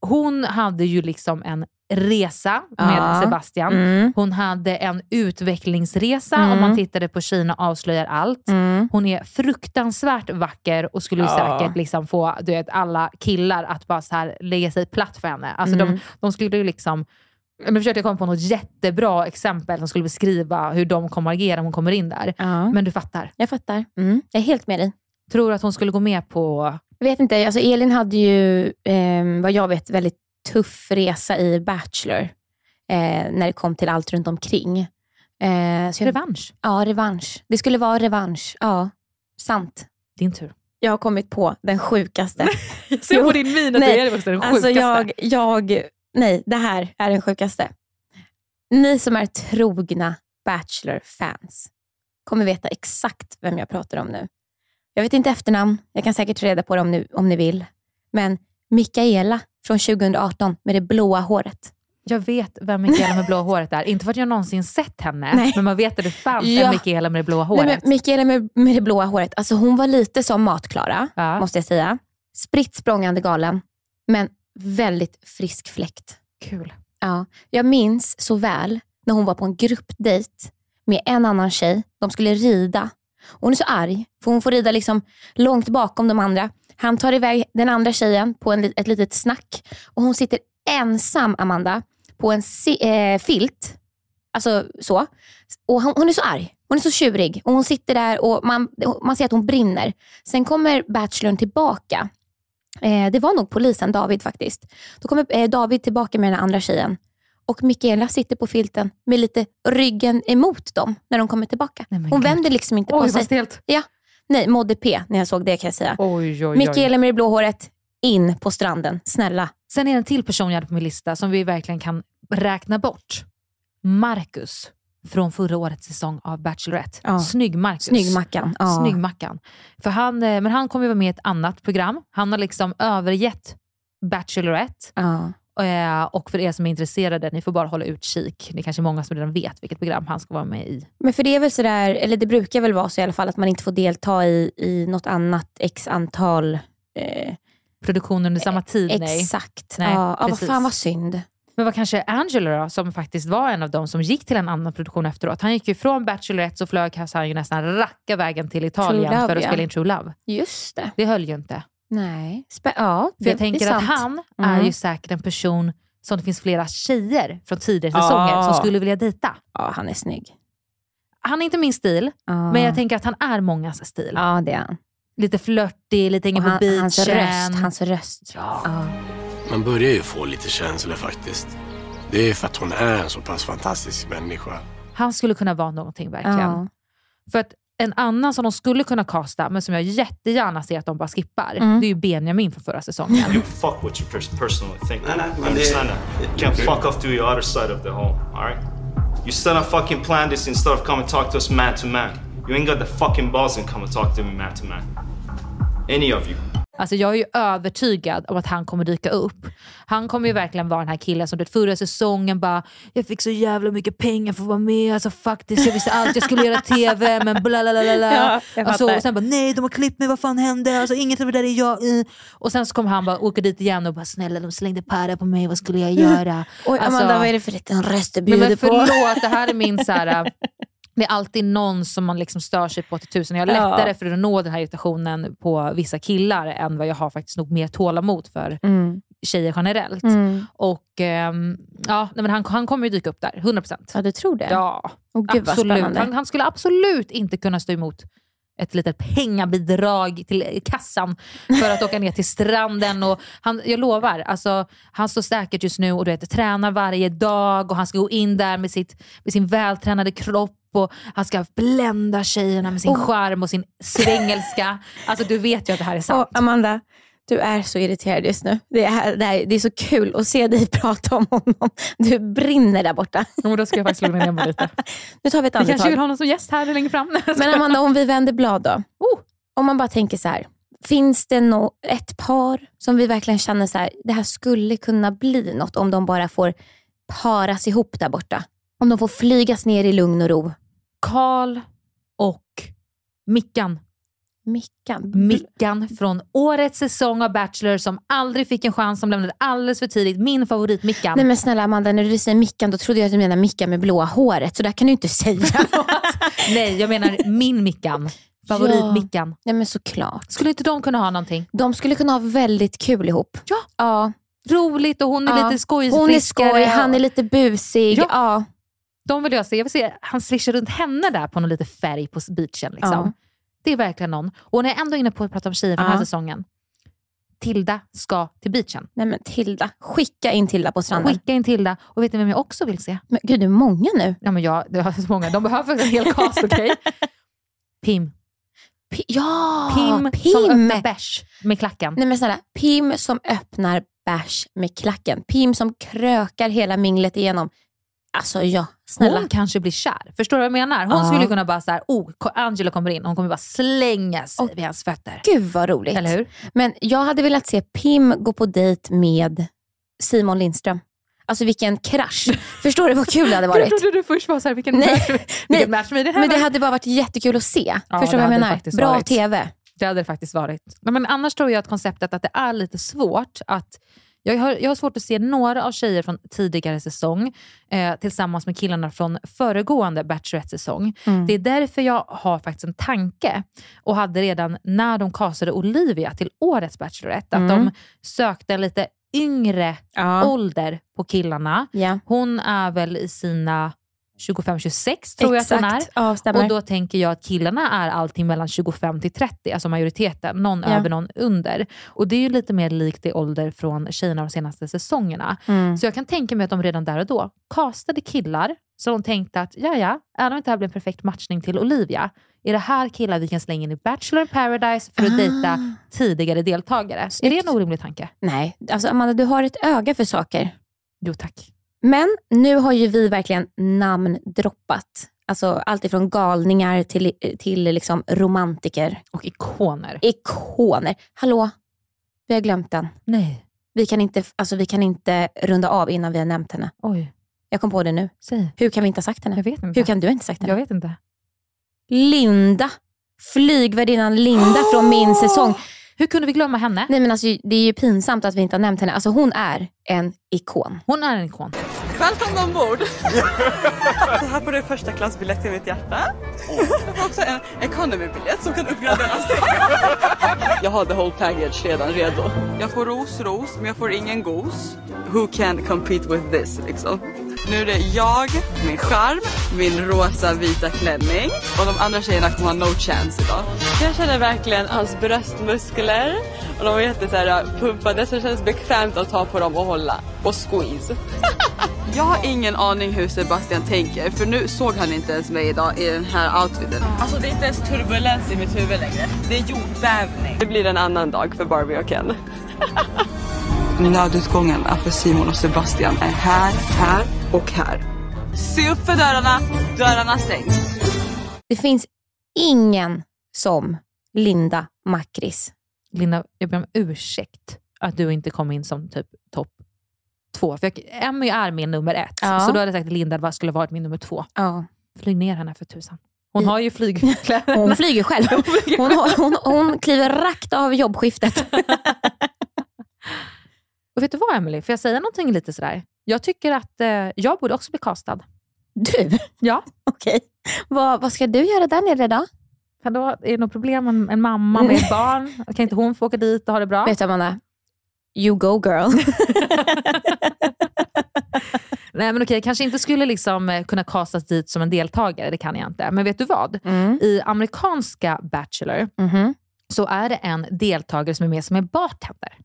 Speaker 1: hon hade ju liksom en resa med
Speaker 5: Ja.
Speaker 1: Sebastian.
Speaker 5: Mm.
Speaker 1: Hon hade en utvecklingsresa
Speaker 5: Mm.
Speaker 1: om man tittade på Kina avslöjar allt.
Speaker 5: Mm.
Speaker 1: Hon är fruktansvärt vacker och skulle
Speaker 5: Ja.
Speaker 1: säkert liksom få du vet, alla killar att bara så här lägga sig platt för henne. Alltså
Speaker 5: Mm.
Speaker 1: de, de skulle ju liksom jag försökte komma på något jättebra exempel som skulle beskriva hur de kommer agera om hon kommer in där.
Speaker 5: Ja.
Speaker 1: Men du fattar.
Speaker 5: Jag fattar. Mm. Jag är helt med dig.
Speaker 1: Tror du att hon skulle gå med på...
Speaker 5: Jag vet inte, alltså Elin hade ju, eh, vad jag vet, väldigt tuff resa i Bachelor. Eh, när det kom till allt runt omkring. Eh, så jag,
Speaker 1: Revansch?
Speaker 5: Ja, revansch. Det skulle vara revansch. Ja, sant.
Speaker 1: Din tur.
Speaker 5: Jag har kommit på den sjukaste.
Speaker 1: Jag ser på din min att
Speaker 5: nej,
Speaker 1: det är den sjukaste.
Speaker 5: Alltså jag, jag, nej, det här är den sjukaste. Ni som är trogna Bachelor-fans kommer veta exakt vem jag pratar om nu. Jag vet inte efternamn, jag kan säkert ta reda på det om ni, om ni vill. Men Mikaela från 2018 med det blåa håret.
Speaker 1: Jag vet vem Mikaela med blå håret är. Inte för att jag någonsin sett henne,
Speaker 5: Nej.
Speaker 1: men man vet att det fanns
Speaker 5: Ja.
Speaker 1: en Mikaela med det blåa håret.
Speaker 5: Nej, Mikaela med, med det blåa håret, alltså hon var lite som Matklara,
Speaker 1: Ja.
Speaker 5: måste jag säga. Spritt språngande galen, men väldigt frisk fläkt.
Speaker 1: Kul.
Speaker 5: Ja, jag minns så väl när hon var på en gruppdejt med en annan tjej. De skulle rida. Hon är så arg, för hon får rida liksom långt bakom de andra. Han tar iväg den andra tjejen på en, ett litet snack och hon sitter ensam, Amanda, på en si- eh, filt. Alltså så. Och hon, hon är så arg. Hon är så tjurig och hon sitter där och man, man ser att hon brinner. Sen kommer bachelorn tillbaka. Eh, det var nog polisen David faktiskt. Då kommer eh, David tillbaka med den andra tjejen. Och Mikaela sitter på filten med lite ryggen emot dem när de kommer tillbaka.
Speaker 1: Nej,
Speaker 5: hon
Speaker 1: gud.
Speaker 5: vänder liksom inte på
Speaker 1: Oj,
Speaker 5: sig.
Speaker 1: vad stelt.
Speaker 5: Ja. Nej, mådde P när jag såg det kan jag säga.
Speaker 1: Oj, oj, oj.
Speaker 5: Mikaela med det blå håret, in på stranden. Snälla.
Speaker 1: Sen är det en till person jag hade på min lista som vi verkligen kan räkna bort. Marcus från förra årets säsong av Bachelorette.
Speaker 5: Ja.
Speaker 1: Snygg Marcus.
Speaker 5: Snygg Mackan. Ja.
Speaker 1: Snygg Mackan. För han, eh, men han kommer ju vara med i ett annat program. Han har liksom övergett Bachelorette.
Speaker 5: Ja.
Speaker 1: Eh, Och för er som är intresserade, ni får bara hålla utkik. Det är kanske många som redan vet vilket program han ska vara med i.
Speaker 5: Men för det är väl sådär, eller det brukar väl vara så i alla fall, att man inte får delta i, i något annat x antal... Eh,
Speaker 1: Produktionen under samma tid? Nej.
Speaker 5: exakt.
Speaker 1: Nej,
Speaker 5: ja, ja, vad fan vad synd.
Speaker 1: Men vad kanske Angela då, som faktiskt var en av dem som gick till en annan produktion efteråt. Han gick ju från Bachelorette så flög han ju nästan racka vägen till Italien
Speaker 5: True Love,
Speaker 1: för att
Speaker 5: ja.
Speaker 1: spela in True Love.
Speaker 5: Just det.
Speaker 1: Det höll ju inte.
Speaker 5: Nej. Spä- ja,
Speaker 1: För jag tänker
Speaker 5: är
Speaker 1: att han är
Speaker 5: Mm.
Speaker 1: ju säkert en person som det finns flera tjejer från tidigare
Speaker 5: Ja.
Speaker 1: säsonger som skulle vilja dejta.
Speaker 5: Ja, han är snygg.
Speaker 1: Han är inte min stil,
Speaker 5: Ja.
Speaker 1: men jag tänker att han är mångas stil.
Speaker 5: Ja, det är han.
Speaker 1: Lite flörtig, lite hänger
Speaker 5: Och
Speaker 1: på
Speaker 5: han,
Speaker 1: beachen.
Speaker 5: hans röst. Hans röst.
Speaker 1: Ja.
Speaker 9: Man börjar ju få lite känslor faktiskt. Det är för att hon är en så pass fantastisk människa.
Speaker 1: Han skulle kunna vara någonting verkligen.
Speaker 5: Ja.
Speaker 1: För att en annan som de skulle kunna casta, men som jag jättegärna ser att de bara skippar,
Speaker 5: Mm.
Speaker 1: det är ju Benjamin från förra säsongen.
Speaker 10: You fuck what you pers- personally think.
Speaker 9: Nah, nah,
Speaker 10: you
Speaker 9: man,
Speaker 10: understand that? You can't fuck off to your other side of the home, alright? You still not fucking plan this instead of come and talk to us man to man. You ain't got the fucking balls and come and talk to me man to man. Any of you.
Speaker 1: Alltså jag är ju övertygad om att han kommer dyka upp. Han kommer ju verkligen vara den här killen som det förra säsongen bara “Jag fick så jävla mycket pengar för att vara med, alltså faktiskt, jag visste allt jag skulle göra TV, men bla bla bla bla.
Speaker 5: Ja,
Speaker 1: alltså. Och sen bara “Nej, de har klippt mig, vad fan hände? Alltså, inget av det där är jag i.” Och sen så kommer han bara åka dit igen och bara “Snälla, de slängde para på mig, vad skulle jag göra?”
Speaker 5: Oj,
Speaker 1: Alltså-
Speaker 5: Amanda, vad är det för liten röst du bjuder
Speaker 1: men
Speaker 5: på?
Speaker 1: förlåt, det här är min så här, det är alltid någon som man liksom stör sig på till tusen. Jag har
Speaker 5: Ja.
Speaker 1: lättare för att nå den här irritationen på vissa killar än vad jag har faktiskt nog mer tålamod för
Speaker 5: Mm.
Speaker 1: tjejer generellt.
Speaker 5: Mm.
Speaker 1: Och ehm, ja, nej, men han, han kommer ju dyka upp där, 100%.
Speaker 5: Ja, du tror det?
Speaker 1: Ja,
Speaker 5: Åh, gud
Speaker 1: absolut. Han, han skulle absolut inte kunna stå emot ett litet pengabidrag till kassan för att åka ner till stranden. Och han, jag lovar, alltså, han står säkert just nu och du vet, tränar varje dag och han ska gå in där med, sitt, med sin vältränade kropp och han ska blända tjejerna med sin
Speaker 5: Oh.
Speaker 1: charm och sin svengelska. Alltså du vet ju att det här är sant.
Speaker 5: Och Amanda, du är så irriterad just nu. Det är, det, är, det är så kul att se dig prata om honom. Du brinner där borta.
Speaker 1: Ja, men då ska jag faktiskt lugna ner mig lite.
Speaker 5: Nu tar vi ett
Speaker 1: Vi kanske vill
Speaker 5: andetag.
Speaker 1: ha honom som gäst här längre fram.
Speaker 5: Men Amanda, om vi vänder blad då.
Speaker 1: Oh.
Speaker 5: Om man bara tänker så här. Finns det no ett par som vi verkligen känner så här, det här skulle kunna bli något om de bara får paras ihop där borta? Om de får flygas ner i lugn och ro.
Speaker 1: Karl och Mickan.
Speaker 5: Mickan?
Speaker 1: Mickan från årets säsong av Bachelor som aldrig fick en chans, som lämnade alldeles för tidigt. Min favorit Mickan.
Speaker 5: Nej men snälla Amanda, när du säger Mickan då trodde jag att du menade Mickan med blåa håret. Så där kan du inte säga.
Speaker 1: Nej, jag menar min Mickan. Favorit
Speaker 5: Ja.
Speaker 1: Mickan.
Speaker 5: Nej men såklart.
Speaker 1: Skulle inte de kunna ha någonting?
Speaker 5: De skulle kunna ha väldigt kul ihop.
Speaker 1: Ja.
Speaker 5: ja.
Speaker 1: Roligt och hon är
Speaker 5: Ja.
Speaker 1: lite skoj,
Speaker 5: Hon är skoj, han är lite busig.
Speaker 1: Ja. De vill jag se. Jag vill se han svischar runt henne där på någon lite färg på beachen. Liksom.
Speaker 5: Ja.
Speaker 1: Det är verkligen någon. Och när jag ändå är inne på att prata om tjejer från den här säsongen. Tilda ska till beachen.
Speaker 5: Nej men Tilda, skicka in Tilda på stranden.
Speaker 1: Skicka in Tilda. Och vet ni vem jag också vill se?
Speaker 5: Men gud, det är många nu.
Speaker 1: Ja, men jag, det har så många. De behöver en hel cast, okej? Pim.
Speaker 5: P- ja,
Speaker 1: Pim,
Speaker 5: Pim.
Speaker 1: som öppnar bärs med klacken.
Speaker 5: Nej men snälla, Pim som öppnar bärs med klacken. Pim som krökar hela minglet igenom. Alltså ja, snälla.
Speaker 1: Hon kanske blir kär. Förstår du vad jag menar? Hon
Speaker 5: Ja.
Speaker 1: skulle kunna bara så här, oh, Angela kommer in och hon kommer bara slänga sig vid hans fötter.
Speaker 5: Gud vad roligt.
Speaker 1: Eller hur?
Speaker 5: Men jag hade velat se Pim gå på dejt med Simon Lindström. Alltså vilken krasch. Förstår du vad kul det hade varit?
Speaker 1: Jag trodde du först var så här, vilken
Speaker 5: Nej,
Speaker 1: match, vilken match med den här
Speaker 5: Men det hade bara varit jättekul att se.
Speaker 1: Ja,
Speaker 5: Förstår
Speaker 1: det
Speaker 5: du vad jag
Speaker 1: det
Speaker 5: menar? Bra
Speaker 1: varit.
Speaker 5: TV.
Speaker 1: Det hade det faktiskt varit. Men, men annars tror jag att konceptet att det är lite svårt att jag har, jag har svårt att se några av tjejer från tidigare säsong eh, tillsammans med killarna från föregående Bachelorette-säsong.
Speaker 5: Mm.
Speaker 1: Det är därför jag har faktiskt en tanke och hade redan när de castade Olivia till årets Bachelorette, att
Speaker 5: Mm.
Speaker 1: de sökte en lite yngre
Speaker 5: Ja.
Speaker 1: ålder på killarna.
Speaker 5: Ja.
Speaker 1: Hon är väl i sina 25-26 tror jag att hon är.
Speaker 5: Exakt. Ja,
Speaker 1: och då tänker jag att killarna är allting mellan 25 till 30, alltså majoriteten. Någon
Speaker 5: Ja.
Speaker 1: över, någon under. Och det är ju lite mer likt i ålder från tjejerna de senaste säsongerna.
Speaker 5: Mm.
Speaker 1: Så jag kan tänka mig att de redan där och då castade killar så de tänkte att ja, ja, även om inte det här blir en perfekt matchning till Olivia, är det här killar vi kan slänga in i Bachelor in paradise för att
Speaker 5: Ah.
Speaker 1: dejta tidigare deltagare? Är det en orimlig tanke?
Speaker 5: Nej, alltså Amanda du har ett öga för saker.
Speaker 1: Jo tack.
Speaker 5: Men nu har ju vi verkligen namndroppat. Alltså allt ifrån galningar till, till liksom romantiker.
Speaker 1: Och ikoner.
Speaker 5: Ikoner. Hallå, vi har glömt den.
Speaker 1: Nej.
Speaker 5: Vi kan inte, alltså, vi kan inte runda av innan vi har nämnt henne.
Speaker 1: Oj.
Speaker 5: Jag kom på det nu.
Speaker 1: Säg.
Speaker 5: Hur kan vi inte ha sagt henne?
Speaker 1: Jag vet inte.
Speaker 5: Hur kan du inte ha sagt henne?
Speaker 1: Jag vet inte.
Speaker 5: Linda. Flygvärdinnan Linda från min säsong.
Speaker 1: Hur kunde vi glömma henne?
Speaker 5: Nej, men alltså, det är ju pinsamt att vi inte har nämnt henne. Alltså, hon är en ikon.
Speaker 1: Hon är en ikon.
Speaker 11: Välkomna ombord! Så här får du första klassbiljett till mitt hjärta. Jag får också en economy-biljett som kan uppgraderas. Jag har the whole package redan redo. Jag får ros, ros, men jag får ingen gos. Who can compete with this liksom? Nu är det jag, min charm, min rosa vita klänning och de andra tjejerna kommer ha no chance idag. Jag känner verkligen hans bröstmuskler och de var jätte så här, pumpade så det känns bekvämt att ta på dem och hålla och squeeze. Jag har ingen aning hur Sebastian tänker för nu såg han inte ens mig idag i den här outfiten. Alltså det är inte ens turbulens i mitt huvud längre. Det är jordbävning. Det blir en annan dag för Barbie och Ken. Nödutgången för Simon och Sebastian är här, här och här. Se upp för dörrarna, dörrarna stängs.
Speaker 5: Det finns ingen som Linda Makris.
Speaker 1: Linda, jag ber om ursäkt att du inte kom in som typ topp två. För jag, Emmy är min nummer ett.
Speaker 5: Ja.
Speaker 1: Så då hade jag sagt att Linda skulle varit min nummer två.
Speaker 5: Ja.
Speaker 1: Flyg ner henne för tusan. Hon har ju flygkläder.
Speaker 5: Hon flyger själv. Hon, hon, hon kliver rakt av jobbskiftet.
Speaker 1: Och vet du vad Emily, får jag säga någonting lite sådär? Jag tycker att eh, jag borde också bli castad.
Speaker 5: Du?
Speaker 1: Ja.
Speaker 5: Okej. Vad, vad ska du göra där nere då?
Speaker 1: Då är det något problem med en mamma med ett barn? Kan inte hon få åka dit och ha det bra?
Speaker 5: Vet du Amanda? You go girl.
Speaker 1: Nej men okej, jag kanske inte skulle liksom eh, kunna kastas dit som en deltagare, det kan jag inte. Men vet du vad?
Speaker 5: Mm.
Speaker 1: I amerikanska Bachelor
Speaker 5: Mhm.
Speaker 1: så är det en deltagare som är med som är bartender.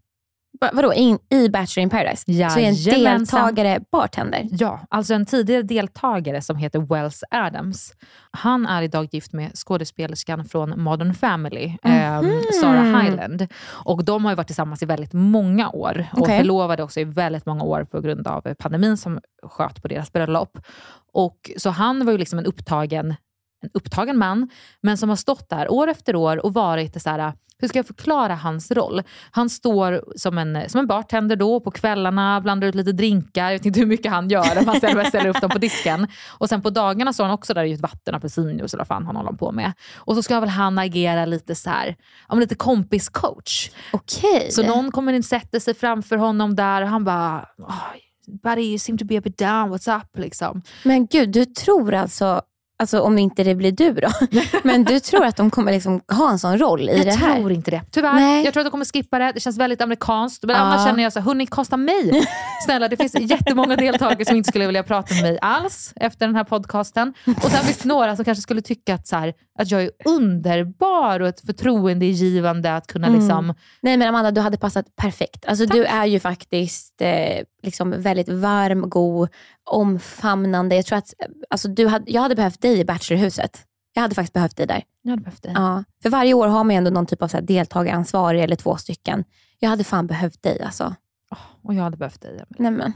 Speaker 5: Va, vadå, in, i Bachelor in paradise? Så är en
Speaker 1: Jajamensan.
Speaker 5: deltagare bartender?
Speaker 1: Ja, alltså en tidigare deltagare som heter Wells Adams. Han är idag gift med skådespelerskan från Modern Family, eh,
Speaker 5: Mhm.
Speaker 1: Sarah Hyland. Och de har ju varit tillsammans i väldigt många år och
Speaker 5: Okej.
Speaker 1: förlovade också i väldigt många år på grund av eh, pandemin som sköt på deras bröllop. Och, så han var ju liksom en upptagen, en upptagen man, men som har stått där år efter år och varit så här, hur ska jag förklara hans roll? Han står som en, som en bartender då på kvällarna, blandar ut lite drinkar. Jag vet inte hur mycket han gör, om han ställer, ställer upp dem på disken. Och sen på dagarna står han också där i ett vatten, apelsinjuice eller vad fan han håller på med. Och så ska väl han agera lite så här, men lite kompiscoach.
Speaker 5: Okej.
Speaker 1: Så någon kommer in sätter sig framför honom där och han bara, oh, buddy you seem to be a bit down, what's up? Liksom.
Speaker 5: Men gud, du tror alltså, alltså om inte det blir du då, men du tror att de kommer liksom ha en sån roll i
Speaker 1: jag
Speaker 5: det här?
Speaker 1: tror inte det. Tyvärr.
Speaker 5: Nej.
Speaker 1: Jag tror att de kommer skippa det. Det känns väldigt amerikanskt. Men
Speaker 5: Ja.
Speaker 1: annars känner jag så hörni, kasta mig. Snälla, det finns jättemånga deltagare som inte skulle vilja prata med mig alls efter den här podcasten. Och sen finns det några som kanske skulle tycka att, så här, att jag är underbar och ett förtroendegivande att kunna
Speaker 5: Mm.
Speaker 1: liksom...
Speaker 5: Nej men Amanda, du hade passat perfekt. Alltså, du är ju faktiskt eh, liksom väldigt varm, god, omfamnande. Jag tror att alltså, du hade, jag hade behövt dig i Bachelorhuset. Jag hade faktiskt behövt dig där.
Speaker 1: Jag hade behövt dig.
Speaker 5: Ja. För varje år har man ju ändå någon typ av så här, deltagaransvarig eller två stycken. Jag hade fan behövt dig alltså.
Speaker 1: Och jag hade behövt dig.
Speaker 5: Nej men,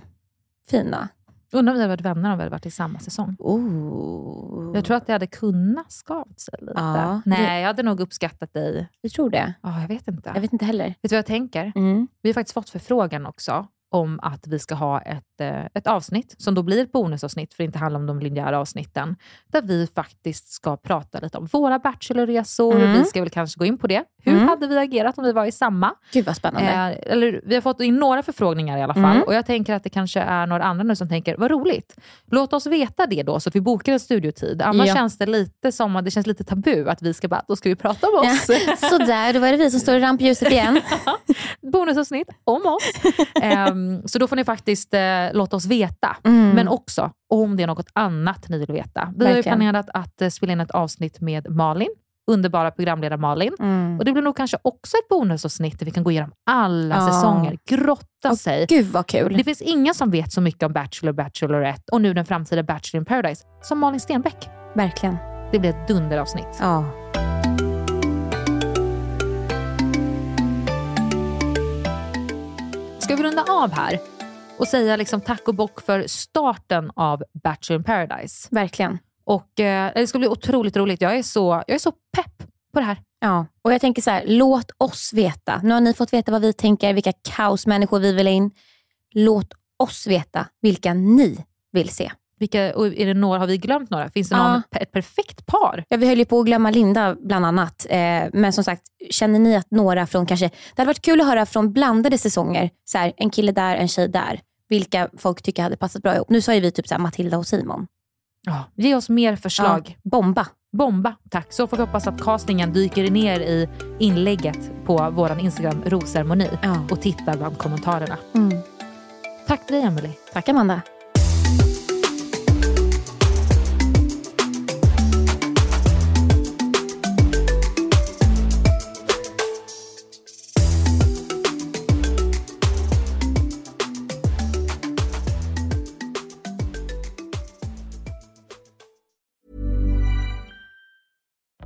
Speaker 5: fina.
Speaker 1: Undrar om vi hade varit vänner om vi hade varit i samma säsong.
Speaker 5: Oh.
Speaker 1: Jag tror att det hade kunnat skavt sig lite.
Speaker 5: Ja,
Speaker 1: Nej,
Speaker 5: det-
Speaker 1: jag hade nog uppskattat dig.
Speaker 5: Du tror det?
Speaker 1: Ja, jag vet inte.
Speaker 5: Jag vet inte heller.
Speaker 1: Vet du vad jag tänker?
Speaker 5: Mm.
Speaker 1: Vi har faktiskt fått förfrågan också om att vi ska ha ett, eh, ett avsnitt som då blir ett bonusavsnitt, för det inte handlar om de linjära avsnitten, där vi faktiskt ska prata lite om våra bachelorresor.
Speaker 5: Mm.
Speaker 1: Vi ska väl kanske gå in på det. Hur
Speaker 5: Mm.
Speaker 1: hade vi agerat om vi var i samma?
Speaker 5: Gud vad spännande.
Speaker 1: Eh, eller, vi har fått in några förfrågningar i alla fall
Speaker 5: Mm.
Speaker 1: och jag tänker att det kanske är några andra nu som tänker, vad roligt. Låt oss veta det då så att vi bokar en studiotid. Annars
Speaker 5: Ja.
Speaker 1: känns det lite som att det känns lite tabu att vi ska bara, då ska vi prata om oss.
Speaker 5: Ja. Sådär, då var det vi som står i rampljuset igen.
Speaker 1: bonusavsnitt om oss. Ehm, så då får ni faktiskt eh, låta oss veta.
Speaker 5: Mm.
Speaker 1: Men också om det är något annat ni vill veta. Vi har ju
Speaker 5: Verkligen.
Speaker 1: planerat att eh, spela in ett avsnitt med Malin, underbara programledare Malin.
Speaker 5: Mm.
Speaker 1: Och Det blir nog kanske också ett bonusavsnitt där vi kan gå igenom alla
Speaker 5: Ja.
Speaker 1: säsonger, grotta sig.
Speaker 5: Gud vad kul.
Speaker 1: Det finns ingen som vet så mycket om Bachelor, Bachelorette och nu den framtida Bachelor in paradise som Malin Stenbeck.
Speaker 5: Verkligen.
Speaker 1: Det blir ett dunderavsnitt.
Speaker 5: Ja.
Speaker 1: Ska vi runda av här och säga liksom tack och bock för starten av Bachelor in paradise?
Speaker 5: Verkligen.
Speaker 1: Och eh, Det ska bli otroligt roligt. Jag är, så, jag är så pepp på det här.
Speaker 5: Ja, och jag tänker så här, låt oss veta. Nu har ni fått veta vad vi tänker, vilka kaosmänniskor vi vill in. Låt oss veta vilka ni vill se.
Speaker 1: Vilka, och är det några, har vi glömt några? Finns det någon, ett perfekt par?
Speaker 5: Ja, vi höll ju på att glömma Linda bland annat. Eh, men som sagt, känner ni att några från kanske... Det hade varit kul att höra från blandade säsonger. Så här, en kille där, en tjej där. Vilka folk tycker hade passat bra ihop. Nu sa ju vi typ så här, Matilda och Simon.
Speaker 1: Ja, ge oss mer förslag.
Speaker 5: Ja, bomba.
Speaker 1: Bomba, tack. Så får vi hoppas att castingen dyker ner i inlägget på vår Instagram, Rosceremoni, och tittar bland kommentarerna.
Speaker 5: Mm.
Speaker 1: Tack till dig, Emily.
Speaker 5: Tack, Amanda.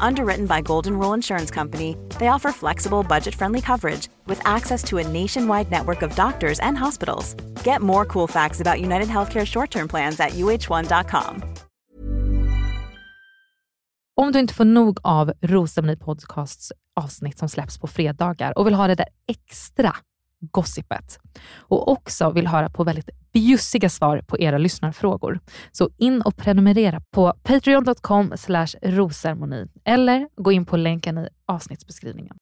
Speaker 12: Underwritten by Golden Rule Insurance Company, they offer flexible, budget friendly coverage with access to a nationwide network of doctors and hospitals. Get more cool facts about United Healthcare short term plans at uh1.com.
Speaker 1: Om du inte får nog av Rosceremoni Podcasts avsnitt som släpps på fredagar och vill ha det där extra gossipet och också vill höra på väldigt bjussiga svar på era lyssnarfrågor. Så in och prenumerera på patreon.com rosermoni eller gå in på länken i avsnittsbeskrivningen.